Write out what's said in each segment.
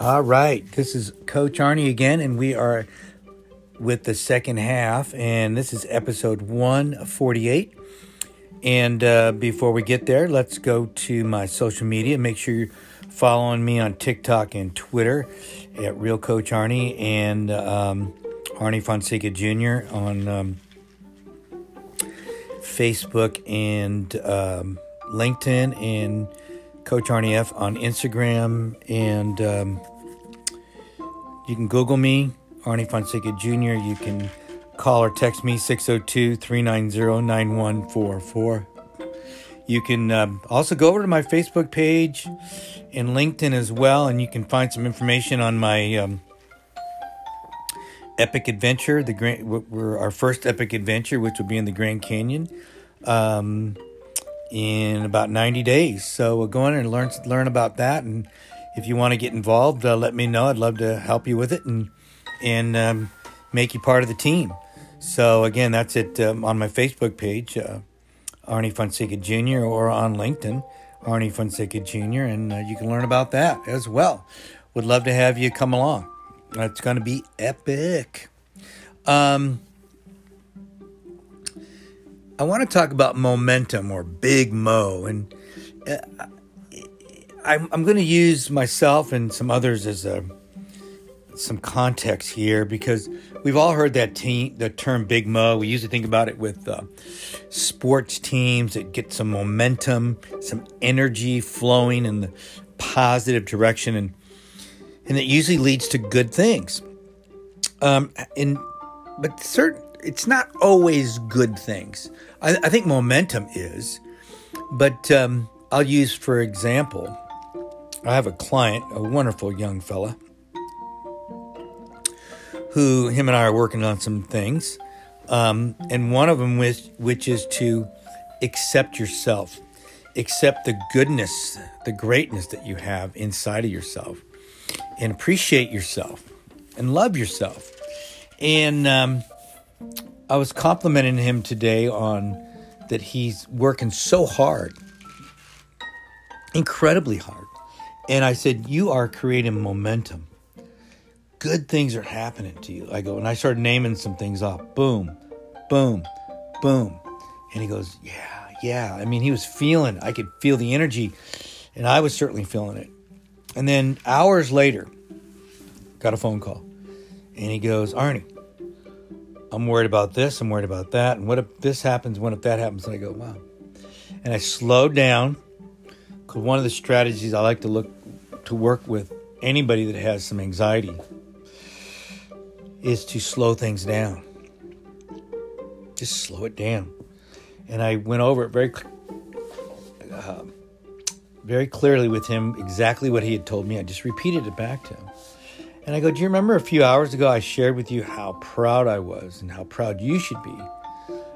All right, this is Coach Arnie again, and we are with the second half, and this is episode 148. And uh, before we get there, let's go to my social media. Make sure you're following me on TikTok and Twitter at Real Coach Arnie and um, Arnie Fonseca Jr. on um, Facebook and um, LinkedIn and Coach Arnie F on Instagram, and um, you can Google me, Arnie Fonseca Jr. You can call or text me 602 390 9144. You can um, also go over to my Facebook page and LinkedIn as well, and you can find some information on my um, epic adventure. The Grand, our first epic adventure, which will be in the Grand Canyon. Um, in about 90 days. So we'll go in and learn learn about that. And if you want to get involved, uh, let me know. I'd love to help you with it and and um, make you part of the team. So again, that's it um, on my Facebook page, uh, Arnie Fonseca Jr. or on LinkedIn, Arnie Fonseca Jr. And uh, you can learn about that as well. Would love to have you come along. It's going to be epic. Um, I want to talk about momentum or big mo. And uh, I'm, I'm going to use myself and some others as a, some context here because we've all heard that team, the term big mo. We usually think about it with uh, sports teams that get some momentum, some energy flowing in the positive direction, and and it usually leads to good things. Um, and but certain it's not always good things. I, I think momentum is, but um, I'll use for example. I have a client, a wonderful young fella, who him and I are working on some things, um, and one of them which which is to accept yourself, accept the goodness, the greatness that you have inside of yourself, and appreciate yourself, and love yourself, and um, I was complimenting him today on that he's working so hard, incredibly hard. And I said, You are creating momentum. Good things are happening to you. I go, and I started naming some things off. Boom, boom, boom. And he goes, Yeah, yeah. I mean, he was feeling, I could feel the energy, and I was certainly feeling it. And then hours later, got a phone call. And he goes, Arnie, I'm worried about this, I'm worried about that, and what if this happens, what if that happens? And I go, wow. And I slowed down because one of the strategies I like to look to work with anybody that has some anxiety is to slow things down. Just slow it down. And I went over it very, uh, very clearly with him exactly what he had told me. I just repeated it back to him. And I go, Do you remember a few hours ago I shared with you how proud I was and how proud you should be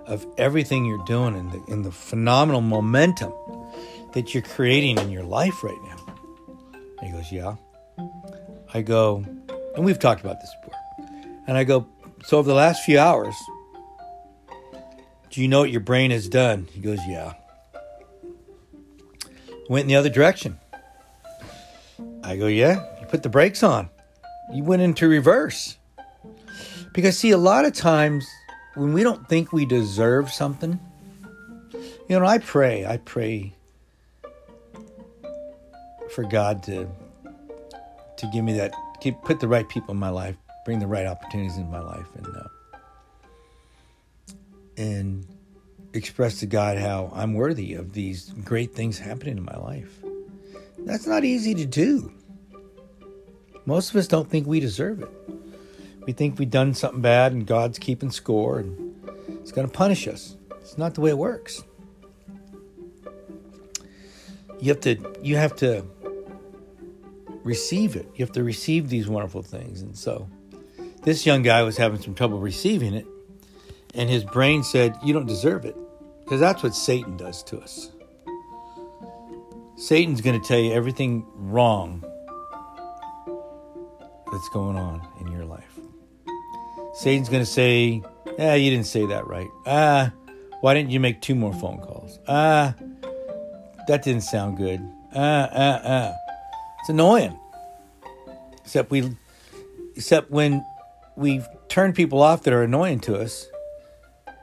of everything you're doing and the, and the phenomenal momentum that you're creating in your life right now? And he goes, Yeah. I go, and we've talked about this before. And I go, So over the last few hours, do you know what your brain has done? He goes, Yeah. Went in the other direction. I go, Yeah. You put the brakes on you went into reverse. Because, see, a lot of times when we don't think we deserve something, you know, I pray, I pray for God to to give me that, keep, put the right people in my life, bring the right opportunities in my life, and uh, and express to God how I'm worthy of these great things happening in my life. That's not easy to do. Most of us don't think we deserve it. We think we've done something bad and God's keeping score and it's going to punish us. It's not the way it works. You have to you have to receive it. You have to receive these wonderful things. And so this young guy was having some trouble receiving it and his brain said, "You don't deserve it." Because that's what Satan does to us. Satan's going to tell you everything wrong that's going on in your life. Satan's going to say, Ah, you didn't say that right. Ah, why didn't you make two more phone calls? Ah, that didn't sound good. Ah, ah, ah. It's annoying. Except we, except when we turn people off that are annoying to us,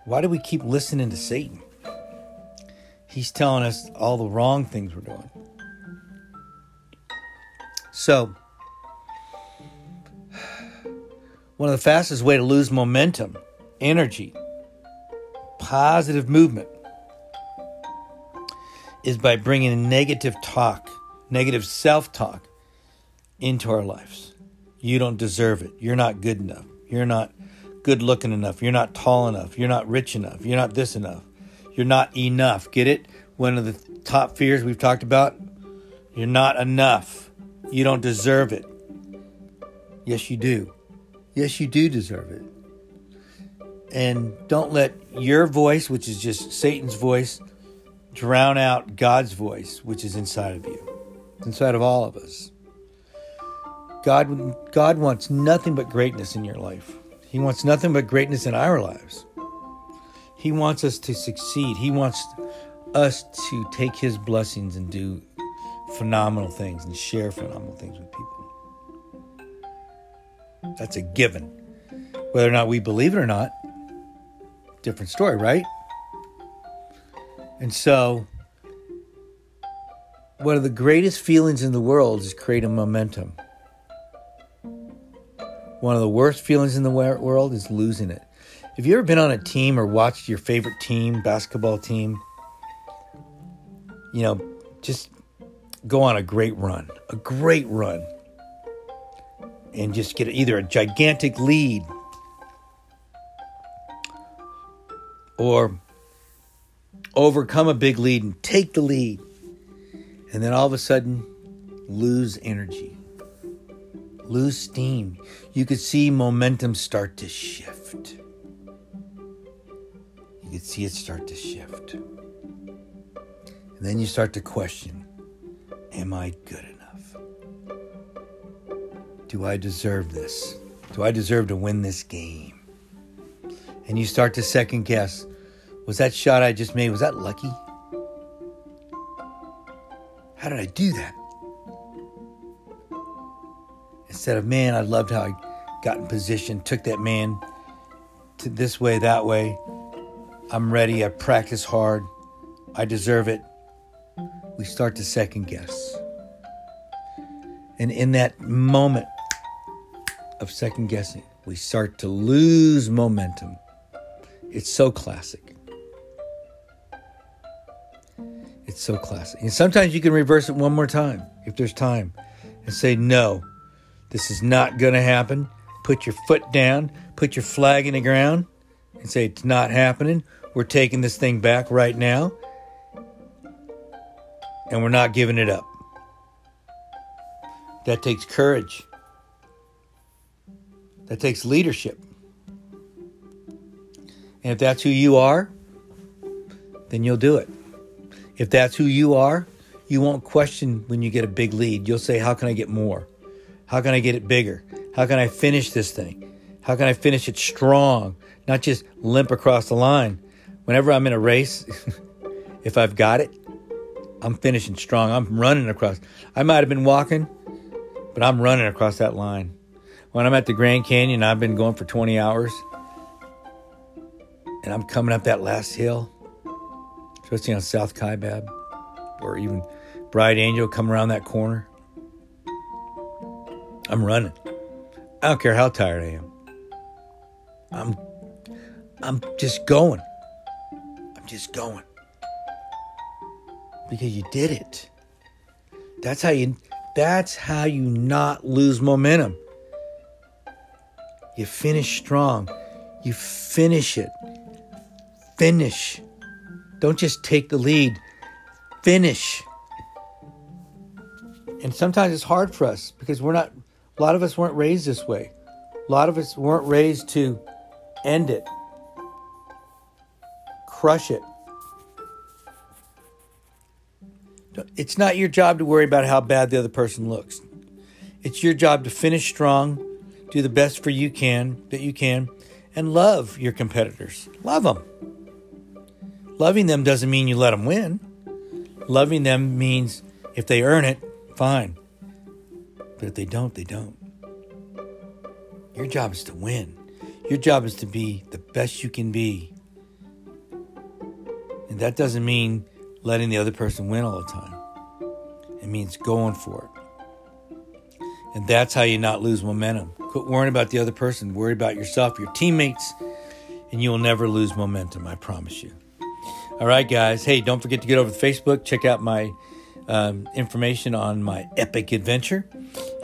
why do we keep listening to Satan? He's telling us all the wrong things we're doing. So, one of the fastest way to lose momentum, energy, positive movement is by bringing negative talk, negative self-talk into our lives. You don't deserve it. You're not good enough. You're not good looking enough. You're not tall enough. You're not rich enough. You're not this enough. You're not enough. Get it? One of the top fears we've talked about. You're not enough. You don't deserve it. Yes, you do. Yes, you do deserve it. And don't let your voice, which is just Satan's voice, drown out God's voice, which is inside of you, inside of all of us. God, God wants nothing but greatness in your life. He wants nothing but greatness in our lives. He wants us to succeed. He wants us to take His blessings and do phenomenal things and share phenomenal things with people. That's a given. Whether or not we believe it or not, different story, right? And so, one of the greatest feelings in the world is creating momentum. One of the worst feelings in the world is losing it. Have you ever been on a team or watched your favorite team, basketball team, you know, just go on a great run, a great run, and just get either a gigantic lead or overcome a big lead and take the lead, and then all of a sudden lose energy, lose steam. You could see momentum start to shift. You could see it start to shift. And then you start to question Am I good enough? Do I deserve this? Do I deserve to win this game? And you start to second guess was that shot I just made, was that lucky? How did I do that? Instead of, man, I loved how I got in position, took that man to this way, that way. I'm ready. I practice hard. I deserve it. We start to second guess. And in that moment of second guessing, we start to lose momentum. It's so classic. It's so classic. And sometimes you can reverse it one more time if there's time and say, no, this is not going to happen. Put your foot down, put your flag in the ground, and say, it's not happening. We're taking this thing back right now, and we're not giving it up. That takes courage, that takes leadership. And if that's who you are, then you'll do it. If that's who you are, you won't question when you get a big lead. You'll say, How can I get more? How can I get it bigger? How can I finish this thing? How can I finish it strong, not just limp across the line? Whenever I'm in a race, if I've got it, I'm finishing strong. I'm running across. I might have been walking, but I'm running across that line. When I'm at the Grand Canyon, I've been going for 20 hours, and I'm coming up that last hill especially on South Kaibab or even Bright Angel come around that corner. I'm running. I don't care how tired I am. I'm I'm just going. I'm just going. Because you did it. That's how you that's how you not lose momentum. You finish strong. You finish it. Finish. Don't just take the lead, finish. And sometimes it's hard for us because we're not, a lot of us weren't raised this way. A lot of us weren't raised to end it, crush it. It's not your job to worry about how bad the other person looks. It's your job to finish strong, do the best for you can that you can, and love your competitors. Love them. Loving them doesn't mean you let them win. Loving them means if they earn it, fine. But if they don't, they don't. Your job is to win. Your job is to be the best you can be. And that doesn't mean letting the other person win all the time. It means going for it. And that's how you not lose momentum. Quit worrying about the other person, worry about yourself, your teammates, and you'll never lose momentum, I promise you. All right, guys. Hey, don't forget to get over to Facebook, check out my um, information on my epic adventure.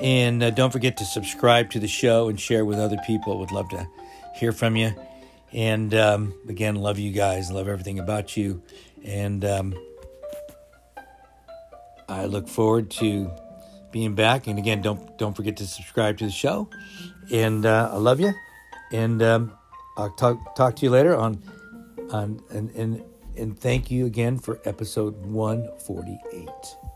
And uh, don't forget to subscribe to the show and share with other people. Would love to hear from you. And um, again, love you guys, love everything about you. And um, I look forward to being back. And again, don't don't forget to subscribe to the show. And uh, I love you. And um, I'll talk talk to you later on on and and and thank you again for episode 148.